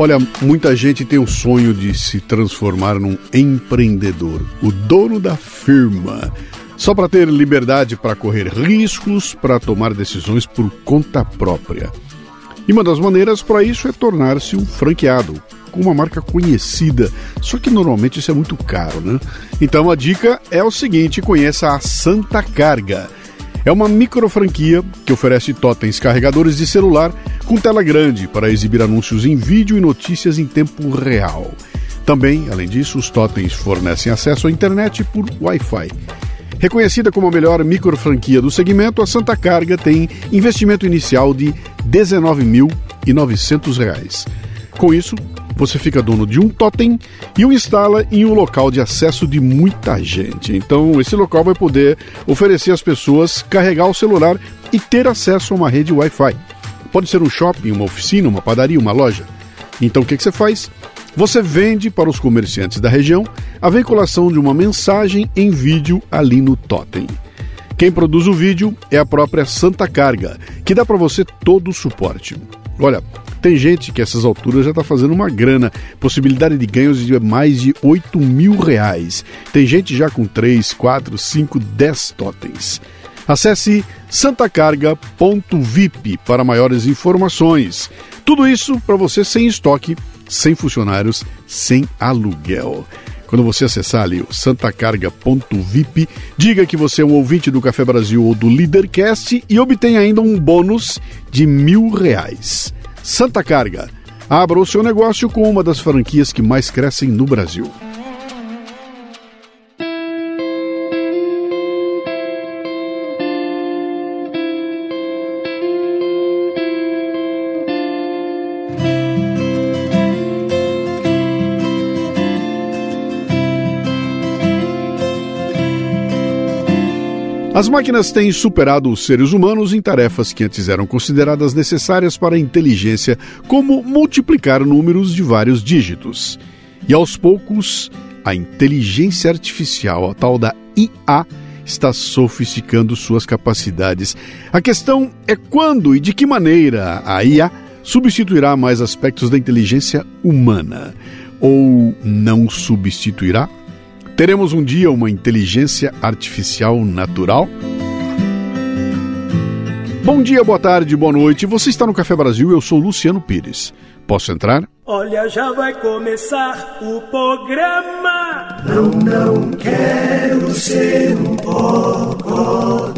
Olha, muita gente tem o sonho de se transformar num empreendedor, o dono da firma, só para ter liberdade para correr riscos, para tomar decisões por conta própria. E uma das maneiras para isso é tornar-se um franqueado, com uma marca conhecida. Só que normalmente isso é muito caro, né? Então a dica é o seguinte: conheça a Santa Carga. É uma micro franquia que oferece totens carregadores de celular com tela grande para exibir anúncios em vídeo e notícias em tempo real. Também, além disso, os totens fornecem acesso à internet por Wi-Fi. Reconhecida como a melhor micro franquia do segmento, a Santa Carga tem investimento inicial de R$ 19.900. Com isso, você fica dono de um totem e o instala em um local de acesso de muita gente. Então, esse local vai poder oferecer às pessoas carregar o celular e ter acesso a uma rede Wi-Fi. Pode ser um shopping, uma oficina, uma padaria, uma loja. Então, o que, que você faz? Você vende para os comerciantes da região a veiculação de uma mensagem em vídeo ali no totem. Quem produz o vídeo é a própria Santa Carga, que dá para você todo o suporte. Olha, tem gente que a essas alturas já está fazendo uma grana, possibilidade de ganhos de mais de 8 mil reais. Tem gente já com 3, 4, 5, 10 totens. Acesse santacarga.vip para maiores informações. Tudo isso para você sem estoque, sem funcionários, sem aluguel. Quando você acessar ali o santacarga.vip, diga que você é um ouvinte do Café Brasil ou do Leadercast e obtenha ainda um bônus de mil reais. Santa Carga. Abra o seu negócio com uma das franquias que mais crescem no Brasil. As máquinas têm superado os seres humanos em tarefas que antes eram consideradas necessárias para a inteligência, como multiplicar números de vários dígitos. E aos poucos, a inteligência artificial, a tal da IA, está sofisticando suas capacidades. A questão é quando e de que maneira a IA substituirá mais aspectos da inteligência humana. Ou não substituirá? Teremos um dia uma inteligência artificial natural? Bom dia, boa tarde, boa noite. Você está no Café Brasil, eu sou Luciano Pires. Posso entrar? Olha, já vai começar o programa. Não, não quero ser um bocodó.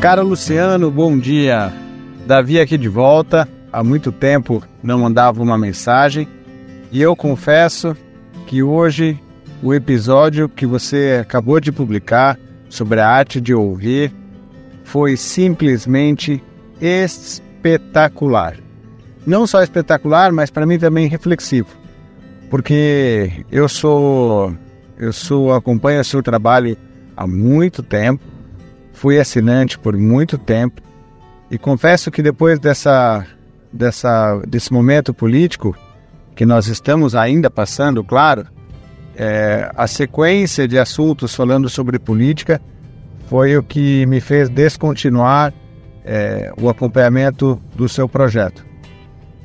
Cara Luciano, bom dia. Davi aqui de volta. Há muito tempo não mandava uma mensagem e eu confesso que hoje o episódio que você acabou de publicar sobre a arte de ouvir foi simplesmente espetacular. Não só espetacular, mas para mim também reflexivo. Porque eu sou eu sou acompanho o seu trabalho há muito tempo, fui assinante por muito tempo e confesso que depois dessa dessa desse momento político que nós estamos ainda passando, claro, é, a sequência de assuntos falando sobre política foi o que me fez descontinuar é, o acompanhamento do seu projeto.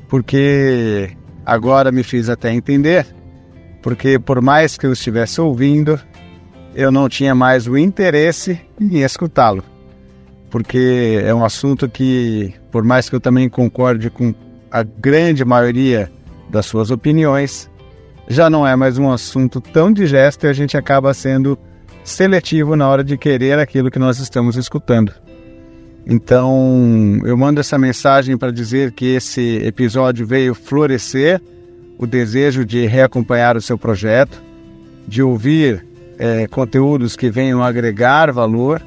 Porque agora me fiz até entender, porque por mais que eu estivesse ouvindo, eu não tinha mais o interesse em escutá-lo. Porque é um assunto que, por mais que eu também concorde com a grande maioria das suas opiniões, já não é mais um assunto tão digesto e a gente acaba sendo seletivo na hora de querer aquilo que nós estamos escutando. Então, eu mando essa mensagem para dizer que esse episódio veio florescer o desejo de reacompanhar o seu projeto, de ouvir é, conteúdos que venham agregar valor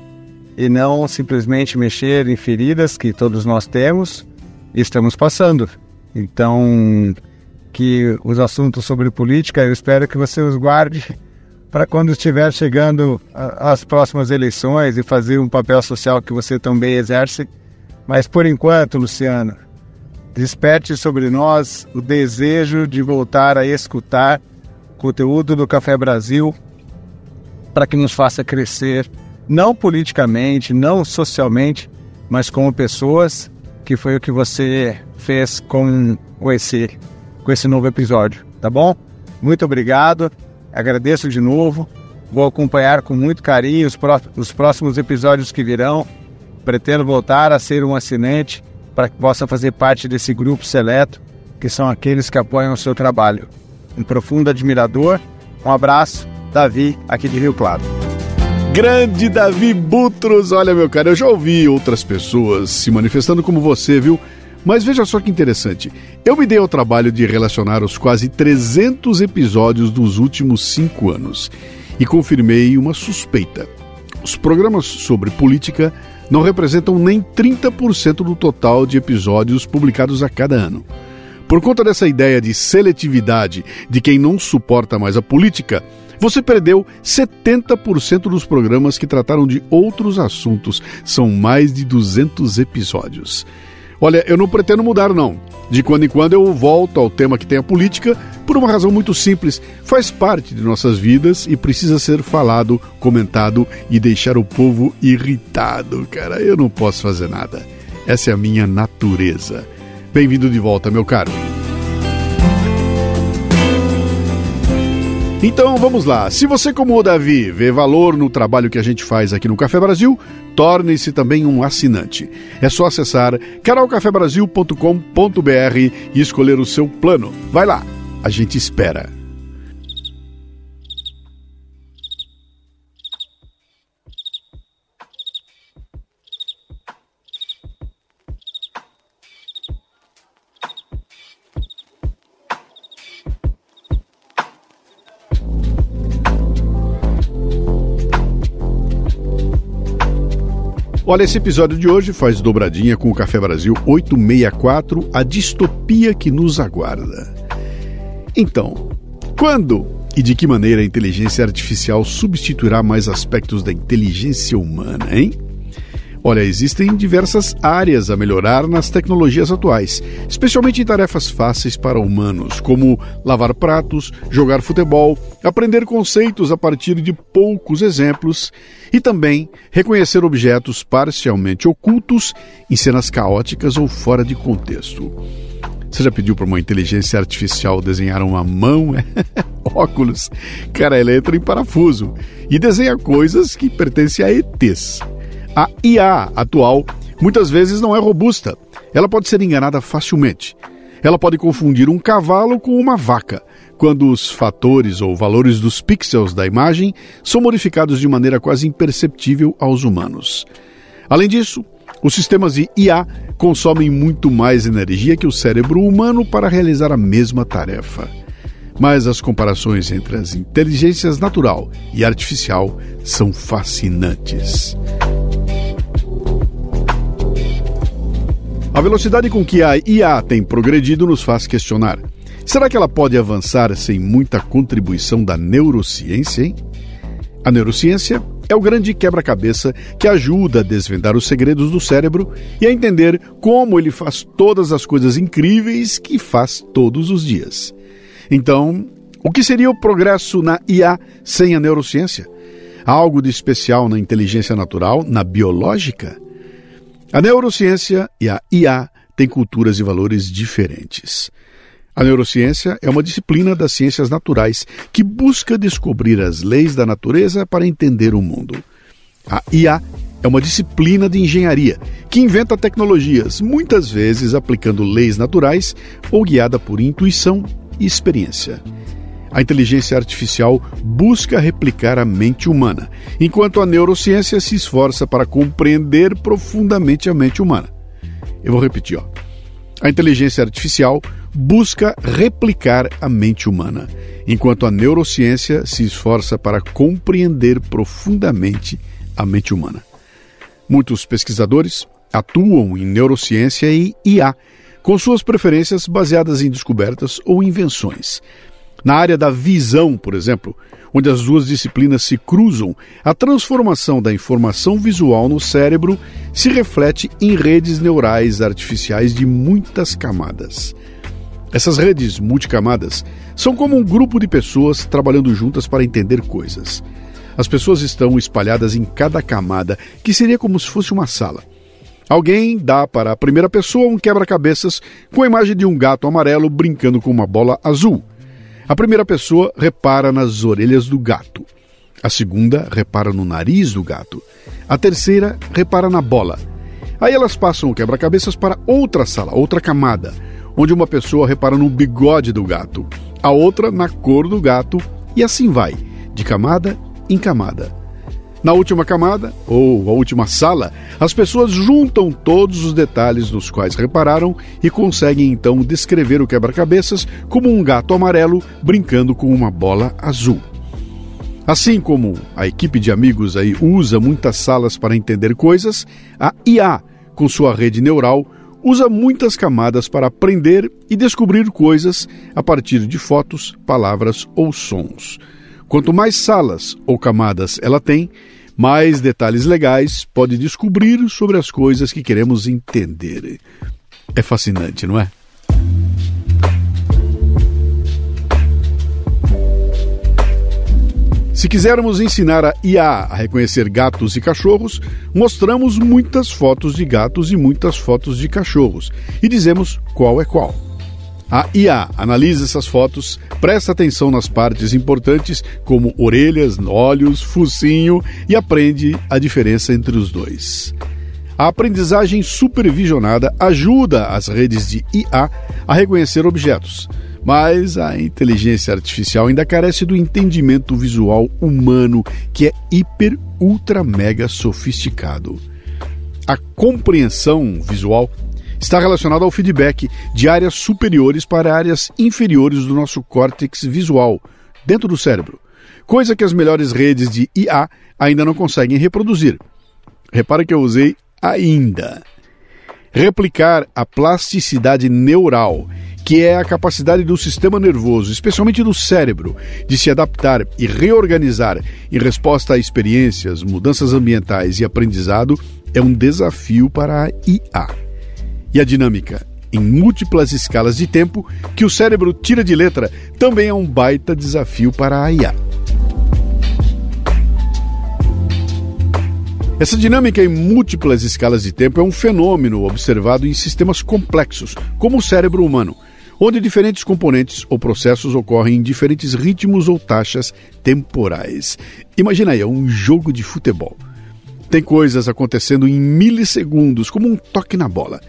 e não simplesmente mexer em feridas que todos nós temos e estamos passando. Então, que os assuntos sobre política, eu espero que você os guarde para quando estiver chegando às próximas eleições e fazer um papel social que você também exerce. Mas por enquanto, Luciano, desperte sobre nós o desejo de voltar a escutar o conteúdo do Café Brasil para que nos faça crescer, não politicamente, não socialmente, mas como pessoas que foi o que você fez com esse, com esse novo episódio, tá bom? Muito obrigado, agradeço de novo, vou acompanhar com muito carinho os, pró os próximos episódios que virão. Pretendo voltar a ser um assinante para que possa fazer parte desse grupo seleto, que são aqueles que apoiam o seu trabalho. Um profundo admirador, um abraço, Davi, aqui de Rio Claro. Grande Davi Butros, olha meu cara, eu já ouvi outras pessoas se manifestando como você, viu? Mas veja só que interessante. Eu me dei ao trabalho de relacionar os quase 300 episódios dos últimos cinco anos e confirmei uma suspeita. Os programas sobre política não representam nem 30% do total de episódios publicados a cada ano. Por conta dessa ideia de seletividade de quem não suporta mais a política, você perdeu 70% dos programas que trataram de outros assuntos. São mais de 200 episódios. Olha, eu não pretendo mudar, não. De quando em quando eu volto ao tema que tem a política, por uma razão muito simples. Faz parte de nossas vidas e precisa ser falado, comentado e deixar o povo irritado. Cara, eu não posso fazer nada. Essa é a minha natureza. Bem-vindo de volta, meu caro. Então vamos lá. Se você, como o Davi, vê valor no trabalho que a gente faz aqui no Café Brasil, torne-se também um assinante. É só acessar canalcafebrasil.com.br e escolher o seu plano. Vai lá, a gente espera. Olha, esse episódio de hoje faz dobradinha com o Café Brasil 864, a distopia que nos aguarda. Então, quando e de que maneira a inteligência artificial substituirá mais aspectos da inteligência humana, hein? Olha, existem diversas áreas a melhorar nas tecnologias atuais, especialmente em tarefas fáceis para humanos, como lavar pratos, jogar futebol, aprender conceitos a partir de poucos exemplos e também reconhecer objetos parcialmente ocultos em cenas caóticas ou fora de contexto. Você já pediu para uma inteligência artificial desenhar uma mão? Óculos? Cara, ela entra em parafuso e desenha coisas que pertencem a ETs. A IA atual muitas vezes não é robusta. Ela pode ser enganada facilmente. Ela pode confundir um cavalo com uma vaca, quando os fatores ou valores dos pixels da imagem são modificados de maneira quase imperceptível aos humanos. Além disso, os sistemas de IA consomem muito mais energia que o cérebro humano para realizar a mesma tarefa. Mas as comparações entre as inteligências natural e artificial são fascinantes. A velocidade com que a IA tem progredido nos faz questionar: será que ela pode avançar sem muita contribuição da neurociência, hein? A neurociência é o grande quebra-cabeça que ajuda a desvendar os segredos do cérebro e a entender como ele faz todas as coisas incríveis que faz todos os dias. Então, o que seria o progresso na IA sem a neurociência? Há algo de especial na inteligência natural, na biológica? A neurociência e a IA têm culturas e valores diferentes. A neurociência é uma disciplina das ciências naturais que busca descobrir as leis da natureza para entender o mundo. A IA é uma disciplina de engenharia que inventa tecnologias, muitas vezes aplicando leis naturais ou guiada por intuição e experiência. A inteligência artificial busca replicar a mente humana, enquanto a neurociência se esforça para compreender profundamente a mente humana. Eu vou repetir, ó. A inteligência artificial busca replicar a mente humana, enquanto a neurociência se esforça para compreender profundamente a mente humana. Muitos pesquisadores atuam em neurociência e IA, com suas preferências baseadas em descobertas ou invenções. Na área da visão, por exemplo, onde as duas disciplinas se cruzam, a transformação da informação visual no cérebro se reflete em redes neurais artificiais de muitas camadas. Essas redes multicamadas são como um grupo de pessoas trabalhando juntas para entender coisas. As pessoas estão espalhadas em cada camada, que seria como se fosse uma sala. Alguém dá para a primeira pessoa um quebra-cabeças com a imagem de um gato amarelo brincando com uma bola azul. A primeira pessoa repara nas orelhas do gato. A segunda repara no nariz do gato. A terceira repara na bola. Aí elas passam o quebra-cabeças para outra sala, outra camada, onde uma pessoa repara no bigode do gato, a outra na cor do gato e assim vai, de camada em camada. Na última camada, ou a última sala, as pessoas juntam todos os detalhes nos quais repararam e conseguem então descrever o quebra-cabeças como um gato amarelo brincando com uma bola azul. Assim como a equipe de amigos aí usa muitas salas para entender coisas, a IA, com sua rede neural, usa muitas camadas para aprender e descobrir coisas a partir de fotos, palavras ou sons. Quanto mais salas ou camadas ela tem, mais detalhes legais pode descobrir sobre as coisas que queremos entender. É fascinante, não é? Se quisermos ensinar a IA a reconhecer gatos e cachorros, mostramos muitas fotos de gatos e muitas fotos de cachorros e dizemos qual é qual. A IA analisa essas fotos, presta atenção nas partes importantes, como orelhas, olhos, focinho, e aprende a diferença entre os dois. A aprendizagem supervisionada ajuda as redes de IA a reconhecer objetos, mas a inteligência artificial ainda carece do entendimento visual humano, que é hiper, ultra, mega sofisticado. A compreensão visual está relacionado ao feedback de áreas superiores para áreas inferiores do nosso córtex visual, dentro do cérebro, coisa que as melhores redes de IA ainda não conseguem reproduzir. Repara que eu usei ainda. Replicar a plasticidade neural, que é a capacidade do sistema nervoso, especialmente do cérebro, de se adaptar e reorganizar em resposta a experiências, mudanças ambientais e aprendizado, é um desafio para a IA e a dinâmica em múltiplas escalas de tempo que o cérebro tira de letra também é um baita desafio para a IA. Essa dinâmica em múltiplas escalas de tempo é um fenômeno observado em sistemas complexos, como o cérebro humano, onde diferentes componentes ou processos ocorrem em diferentes ritmos ou taxas temporais. Imagina aí, é um jogo de futebol. Tem coisas acontecendo em milissegundos, como um toque na bola.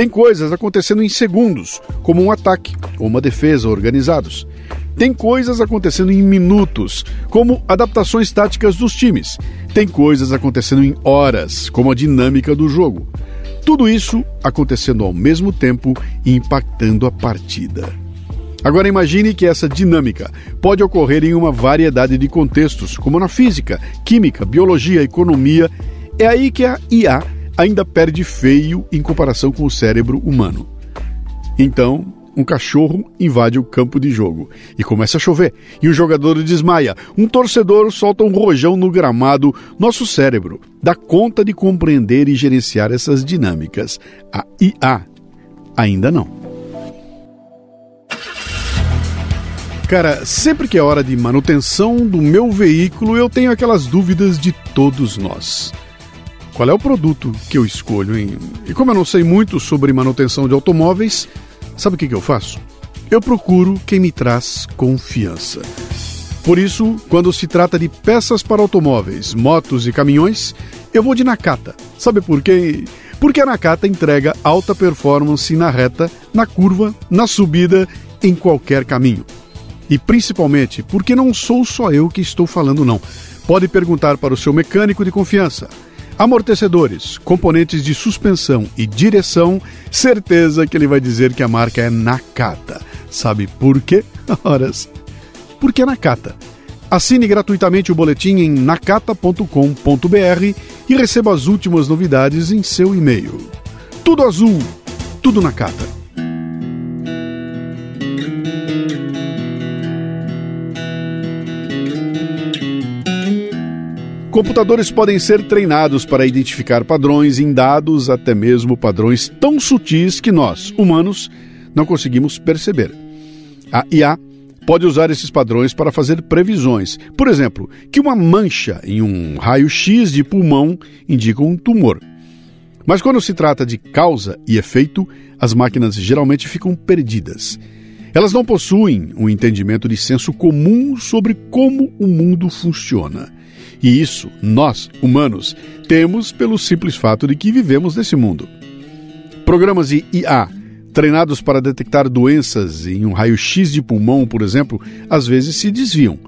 Tem coisas acontecendo em segundos, como um ataque ou uma defesa organizados. Tem coisas acontecendo em minutos, como adaptações táticas dos times. Tem coisas acontecendo em horas, como a dinâmica do jogo. Tudo isso acontecendo ao mesmo tempo e impactando a partida. Agora imagine que essa dinâmica pode ocorrer em uma variedade de contextos, como na física, química, biologia, economia. É aí que a IA ainda perde feio em comparação com o cérebro humano. Então, um cachorro invade o campo de jogo e começa a chover, e o jogador desmaia. Um torcedor solta um rojão no gramado. Nosso cérebro dá conta de compreender e gerenciar essas dinâmicas. A IA ainda não. Cara, sempre que é hora de manutenção do meu veículo, eu tenho aquelas dúvidas de todos nós qual é o produto que eu escolho, hein? E como eu não sei muito sobre manutenção de automóveis, sabe o que, que eu faço? Eu procuro quem me traz confiança. Por isso, quando se trata de peças para automóveis, motos e caminhões, eu vou de Nakata. Sabe por quê? Porque a Nakata entrega alta performance na reta, na curva, na subida, em qualquer caminho. E principalmente porque não sou só eu que estou falando, não. Pode perguntar para o seu mecânico de confiança. Amortecedores, componentes de suspensão e direção, certeza que ele vai dizer que a marca é Nakata. Sabe por quê? Horas. Porque é Nakata. Assine gratuitamente o boletim em nakata.com.br e receba as últimas novidades em seu e-mail. Tudo azul, tudo Nakata. Computadores podem ser treinados para identificar padrões em dados, até mesmo padrões tão sutis que nós, humanos, não conseguimos perceber. A IA pode usar esses padrões para fazer previsões. Por exemplo, que uma mancha em um raio-x de pulmão indica um tumor. Mas quando se trata de causa e efeito, as máquinas geralmente ficam perdidas. Elas não possuem um entendimento de senso comum sobre como o mundo funciona. E isso, nós, humanos, temos pelo simples fato de que vivemos nesse mundo. Programas de IA, treinados para detectar doenças em um raio-x de pulmão, por exemplo, às vezes se desviam.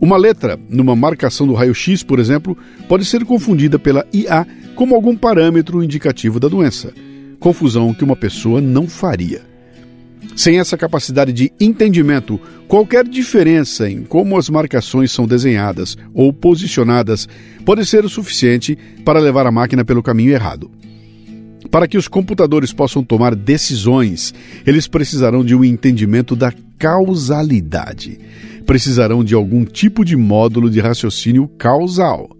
Uma letra numa marcação do raio-x, por exemplo, pode ser confundida pela IA como algum parâmetro indicativo da doença, confusão que uma pessoa não faria. Sem essa capacidade de entendimento, qualquer diferença em como as marcações são desenhadas ou posicionadas pode ser o suficiente para levar a máquina pelo caminho errado. Para que os computadores possam tomar decisões, eles precisarão de um entendimento da causalidade. Precisarão de algum tipo de módulo de raciocínio causal.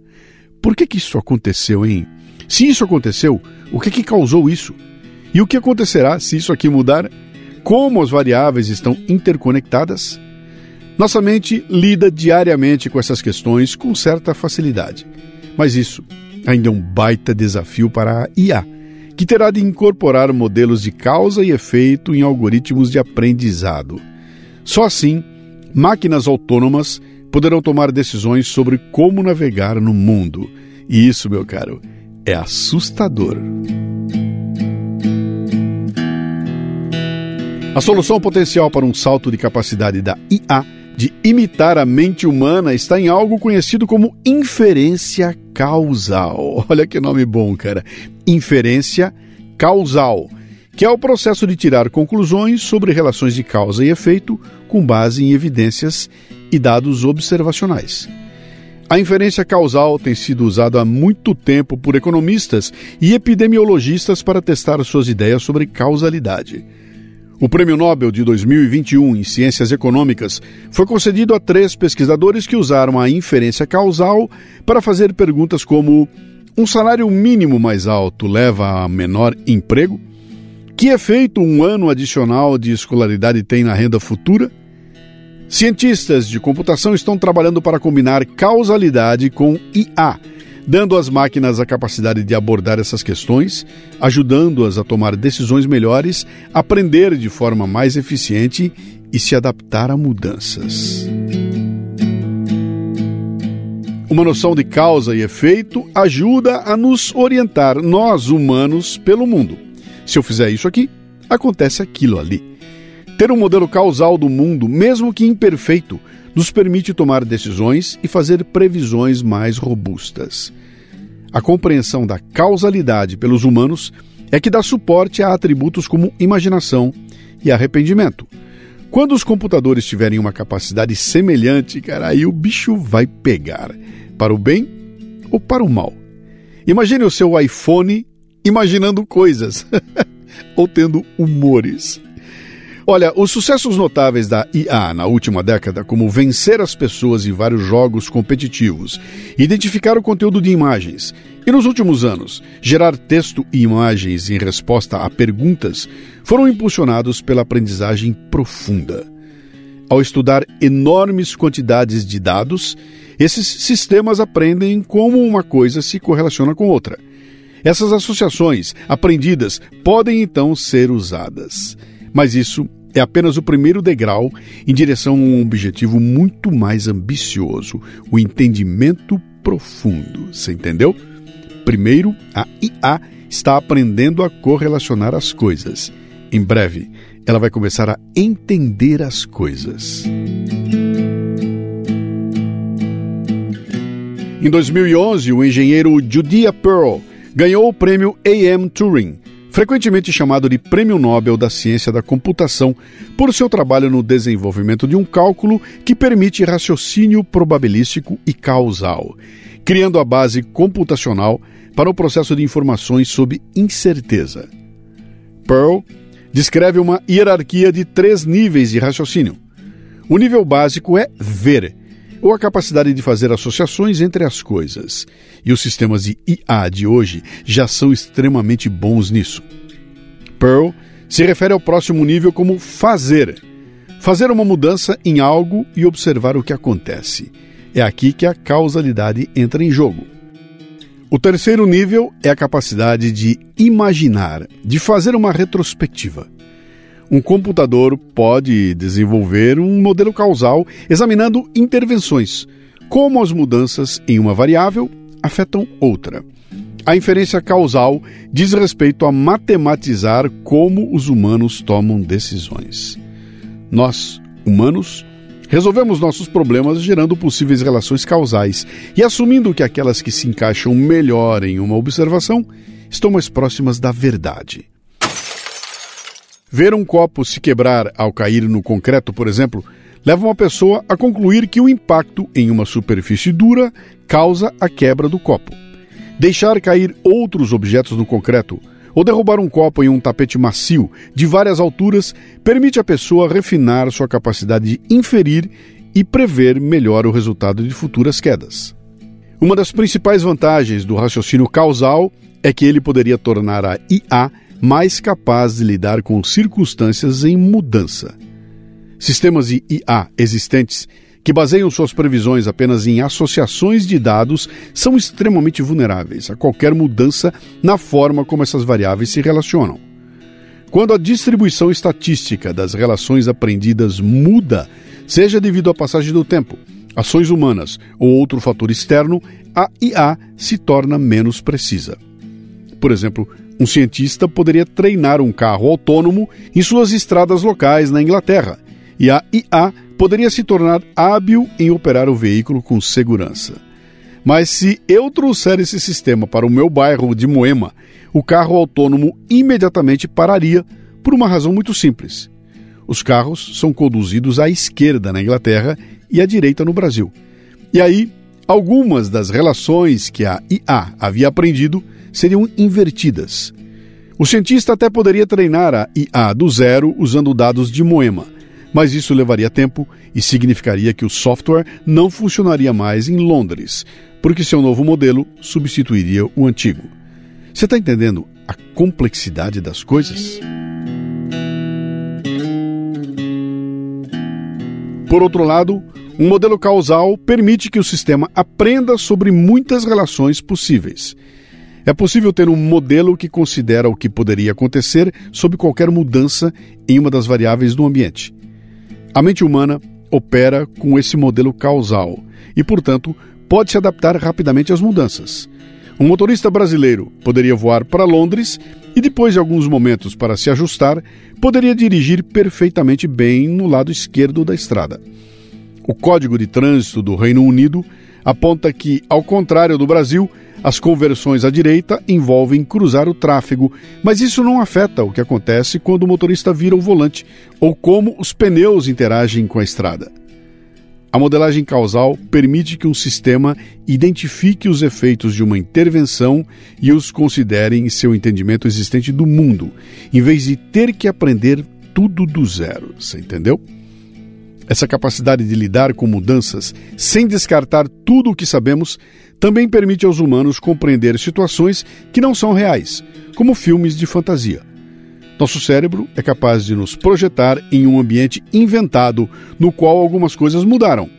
Por que, que isso aconteceu, hein? Se isso aconteceu, o que, que causou isso? E o que acontecerá se isso aqui mudar? Como as variáveis estão interconectadas? Nossa mente lida diariamente com essas questões com certa facilidade. Mas isso ainda é um baita desafio para a IA, que terá de incorporar modelos de causa e efeito em algoritmos de aprendizado. Só assim, máquinas autônomas poderão tomar decisões sobre como navegar no mundo. E isso, meu caro, é assustador. A solução potencial para um salto de capacidade da IA de imitar a mente humana está em algo conhecido como inferência causal. Olha que nome bom, cara. Inferência causal, que é o processo de tirar conclusões sobre relações de causa e efeito com base em evidências e dados observacionais. A inferência causal tem sido usada há muito tempo por economistas e epidemiologistas para testar suas ideias sobre causalidade. O Prêmio Nobel de 2021 em Ciências Econômicas foi concedido a três pesquisadores que usaram a inferência causal para fazer perguntas como: um salário mínimo mais alto leva a menor emprego? Que efeito um ano adicional de escolaridade tem na renda futura? Cientistas de computação estão trabalhando para combinar causalidade com IA, dando às máquinas a capacidade de abordar essas questões, ajudando-as a tomar decisões melhores, aprender de forma mais eficiente e se adaptar a mudanças. Uma noção de causa e efeito ajuda a nos orientar, nós humanos, pelo mundo. Se eu fizer isso aqui, acontece aquilo ali. Ter um modelo causal do mundo, mesmo que imperfeito, nos permite tomar decisões e fazer previsões mais robustas. A compreensão da causalidade pelos humanos é que dá suporte a atributos como imaginação e arrependimento. Quando os computadores tiverem uma capacidade semelhante, cara, aí o bicho vai pegar. Para o bem ou para o mal. Imagine o seu iPhone imaginando coisas ou tendo humores. Olha, os sucessos notáveis da IA na última década, como vencer as pessoas em vários jogos competitivos, identificar o conteúdo de imagens, e nos últimos anos, gerar texto e imagens em resposta a perguntas, foram impulsionados pela aprendizagem profunda. Ao estudar enormes quantidades de dados, esses sistemas aprendem como uma coisa se correlaciona com outra. Essas associações aprendidas podem então ser usadas. Mas isso é apenas o primeiro degrau em direção a um objetivo muito mais ambicioso, o entendimento profundo. Você entendeu? Primeiro, a IA está aprendendo a correlacionar as coisas. Em breve, ela vai começar a entender as coisas. Em 2011, o engenheiro Judea Pearl ganhou o prêmio AM Turing frequentemente chamado de Prêmio Nobel da Ciência da Computação, por seu trabalho no desenvolvimento de um cálculo que permite raciocínio probabilístico e causal, criando a base computacional para o processo de informações sob incerteza. Pearl descreve uma hierarquia de três níveis de raciocínio. O nível básico é ver, ou a capacidade de fazer associações entre as coisas. E os sistemas de IA de hoje já são extremamente bons nisso. Pearl se refere ao próximo nível como fazer. Fazer uma mudança em algo e observar o que acontece. É aqui que a causalidade entra em jogo. O terceiro nível é a capacidade de imaginar, de fazer uma retrospectiva. Um computador pode desenvolver um modelo causal examinando intervenções, como as mudanças em uma variável afetam outra. A inferência causal diz respeito a matematizar como os humanos tomam decisões. Nós, humanos, resolvemos nossos problemas gerando possíveis relações causais e assumindo que aquelas que se encaixam melhor em uma observação estão mais próximas da verdade. Ver um copo se quebrar ao cair no concreto, por exemplo, leva uma pessoa a concluir que o impacto em uma superfície dura causa a quebra do copo. Deixar cair outros objetos no concreto ou derrubar um copo em um tapete macio de várias alturas permite à pessoa refinar sua capacidade de inferir e prever melhor o resultado de futuras quedas. Uma das principais vantagens do raciocínio causal é que ele poderia tornar a IA mais capaz de lidar com circunstâncias em mudança. Sistemas de IA existentes que baseiam suas previsões apenas em associações de dados são extremamente vulneráveis a qualquer mudança na forma como essas variáveis se relacionam. Quando a distribuição estatística das relações aprendidas muda, seja devido à passagem do tempo, ações humanas ou outro fator externo, a IA se torna menos precisa. Por exemplo, um cientista poderia treinar um carro autônomo em suas estradas locais na Inglaterra, e a IA poderia se tornar hábil em operar o veículo com segurança. Mas se eu trouxer esse sistema para o meu bairro de Moema, o carro autônomo imediatamente pararia por uma razão muito simples. Os carros são conduzidos à esquerda na Inglaterra e à direita no Brasil. E aí, algumas das relações que a IA havia aprendido seriam invertidas. O cientista até poderia treinar a IA do zero usando dados de Moema, mas isso levaria tempo e significaria que o software não funcionaria mais em Londres, porque seu novo modelo substituiria o antigo. Você está entendendo a complexidade das coisas? Por outro lado, um modelo causal permite que o sistema aprenda sobre muitas relações possíveis. É possível ter um modelo que considera o que poderia acontecer sob qualquer mudança em uma das variáveis do ambiente. A mente humana opera com esse modelo causal e, portanto, pode se adaptar rapidamente às mudanças. Um motorista brasileiro poderia voar para Londres e, depois de alguns momentos para se ajustar, poderia dirigir perfeitamente bem no lado esquerdo da estrada. O Código de Trânsito do Reino Unido aponta que, ao contrário do Brasil, as conversões à direita envolvem cruzar o tráfego, mas isso não afeta o que acontece quando o motorista vira o volante ou como os pneus interagem com a estrada. A modelagem causal permite que um sistema identifique os efeitos de uma intervenção e os considere em seu entendimento existente do mundo, em vez de ter que aprender tudo do zero. Você entendeu? Essa capacidade de lidar com mudanças sem descartar tudo o que sabemos também permite aos humanos compreender situações que não são reais, como filmes de fantasia. Nosso cérebro é capaz de nos projetar em um ambiente inventado no qual algumas coisas mudaram.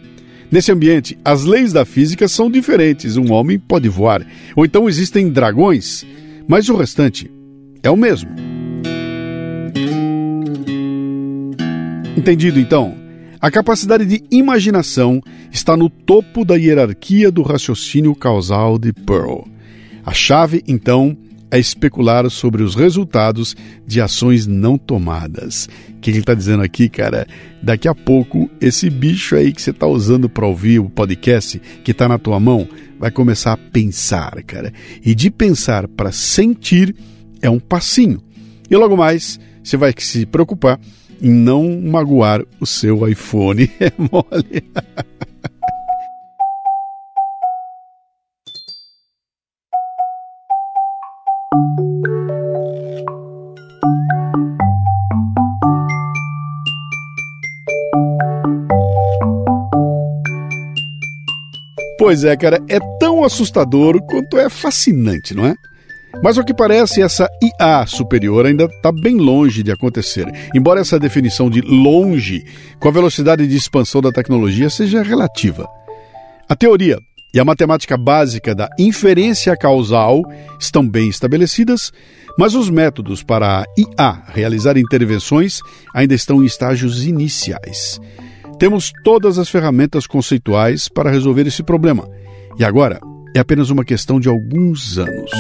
Nesse ambiente, as leis da física são diferentes. Um homem pode voar, ou então existem dragões, mas o restante é o mesmo. Entendido então? A capacidade de imaginação está no topo da hierarquia do raciocínio causal de Pearl. A chave, então, é especular sobre os resultados de ações não tomadas. O que ele está dizendo aqui, cara? Daqui a pouco, esse bicho aí que você está usando para ouvir o podcast, que está na tua mão, vai começar a pensar, cara. E de pensar para sentir é um passinho. E logo mais, você vai se preocupar não magoar o seu iPhone. É mole. Pois é, cara, é tão assustador quanto é fascinante, não é? Mas ao que parece, essa IA superior ainda está bem longe de acontecer. Embora essa definição de longe, com a velocidade de expansão da tecnologia, seja relativa. A teoria e a matemática básica da inferência causal estão bem estabelecidas, mas os métodos para a IA realizar intervenções ainda estão em estágios iniciais. Temos todas as ferramentas conceituais para resolver esse problema, e agora é apenas uma questão de alguns anos.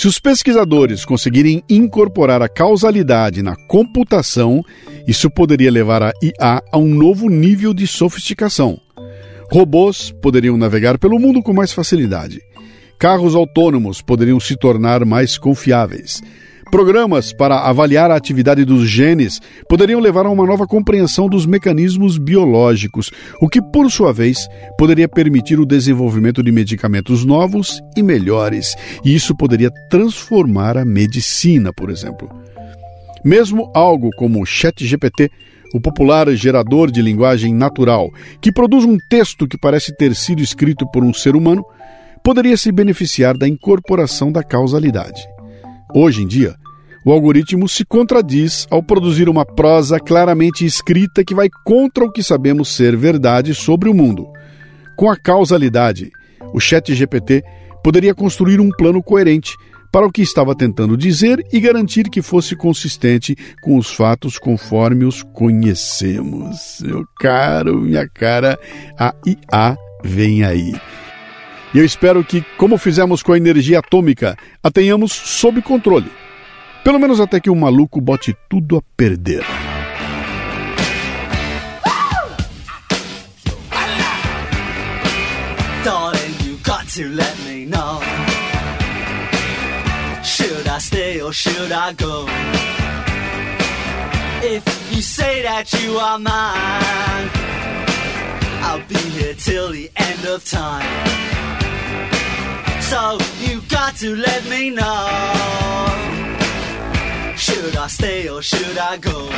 Se os pesquisadores conseguirem incorporar a causalidade na computação, isso poderia levar a IA a um novo nível de sofisticação. Robôs poderiam navegar pelo mundo com mais facilidade. Carros autônomos poderiam se tornar mais confiáveis. Programas para avaliar a atividade dos genes poderiam levar a uma nova compreensão dos mecanismos biológicos, o que, por sua vez, poderia permitir o desenvolvimento de medicamentos novos e melhores, e isso poderia transformar a medicina, por exemplo. Mesmo algo como o ChatGPT, o popular gerador de linguagem natural, que produz um texto que parece ter sido escrito por um ser humano, poderia se beneficiar da incorporação da causalidade. Hoje em dia, o algoritmo se contradiz ao produzir uma prosa claramente escrita que vai contra o que sabemos ser verdade sobre o mundo. Com a causalidade, o ChatGPT poderia construir um plano coerente para o que estava tentando dizer e garantir que fosse consistente com os fatos conforme os conhecemos. Meu caro, minha cara, a IA vem aí. E eu espero que, como fizemos com a energia atômica, a tenhamos sob controle. Pelo menos até que o maluco bote tudo a perder. If you say that you are mine, I'll be here till the end of time. So you got to let me know. Should I stay or should I go?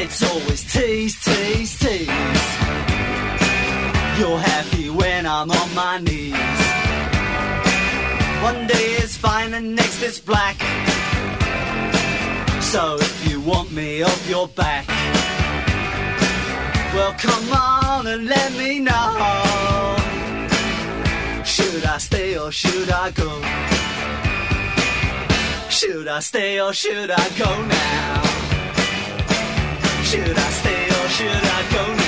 It's always tease, tease, tease. You're happy when I'm on my knees. One day is fine and next is black. So if you want me off your back, well come on and let me know. Should I stay or should I go? Should I stay or should I go now? Should I stay or should I go now?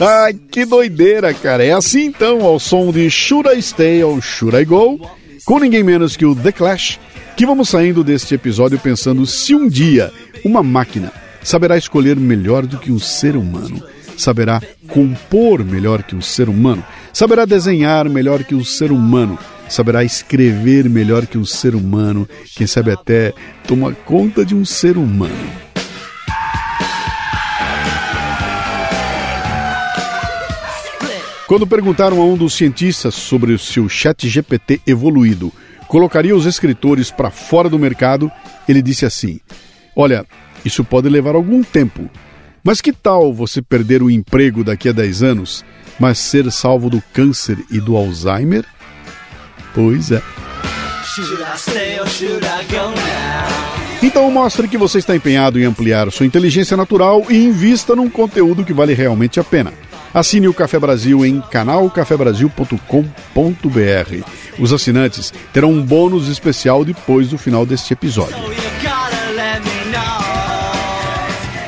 Ai, que doideira, cara. É assim então, ao som de Should I Stay ou Should I Go, com ninguém menos que o The Clash, que vamos saindo deste episódio pensando se um dia uma máquina saberá escolher melhor do que um ser humano, saberá compor melhor que um ser humano, saberá desenhar melhor que um ser humano, saberá escrever melhor que um ser humano, quem sabe até tomar conta de um ser humano. Quando perguntaram a um dos cientistas sobre o seu chat GPT evoluído, colocaria os escritores para fora do mercado, ele disse assim: Olha, isso pode levar algum tempo, mas que tal você perder o emprego daqui a 10 anos, mas ser salvo do câncer e do Alzheimer? Pois é. Então mostre que você está empenhado em ampliar sua inteligência natural e invista num conteúdo que vale realmente a pena. Assine o Café Brasil em canalcafebrasil.com.br. Os assinantes terão um bônus especial depois do final deste episódio.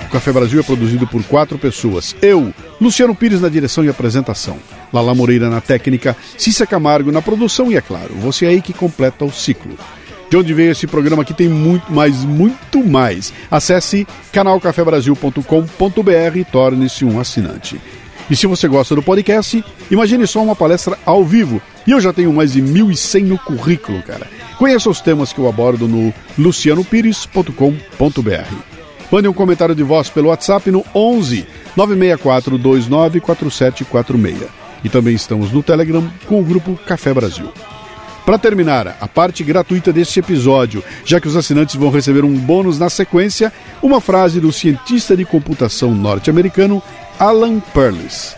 O Café Brasil é produzido por quatro pessoas. Eu, Luciano Pires na direção e apresentação. Lala Moreira na técnica, Cícia Camargo na produção e, é claro, você aí que completa o ciclo. De onde veio esse programa aqui tem muito, mais, muito mais. Acesse canalcafebrasil.com.br e torne-se um assinante. E se você gosta do podcast, imagine só uma palestra ao vivo. E eu já tenho mais de 1.100 no currículo, cara. Conheça os temas que eu abordo no lucianopires.com.br. Mande um comentário de voz pelo WhatsApp no 11 964 294746. E também estamos no Telegram com o grupo Café Brasil. Para terminar, a parte gratuita deste episódio, já que os assinantes vão receber um bônus na sequência, uma frase do cientista de computação norte-americano Alan Perlis.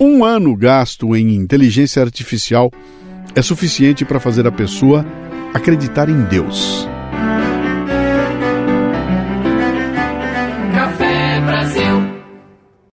Um ano gasto em inteligência artificial é suficiente para fazer a pessoa acreditar em Deus.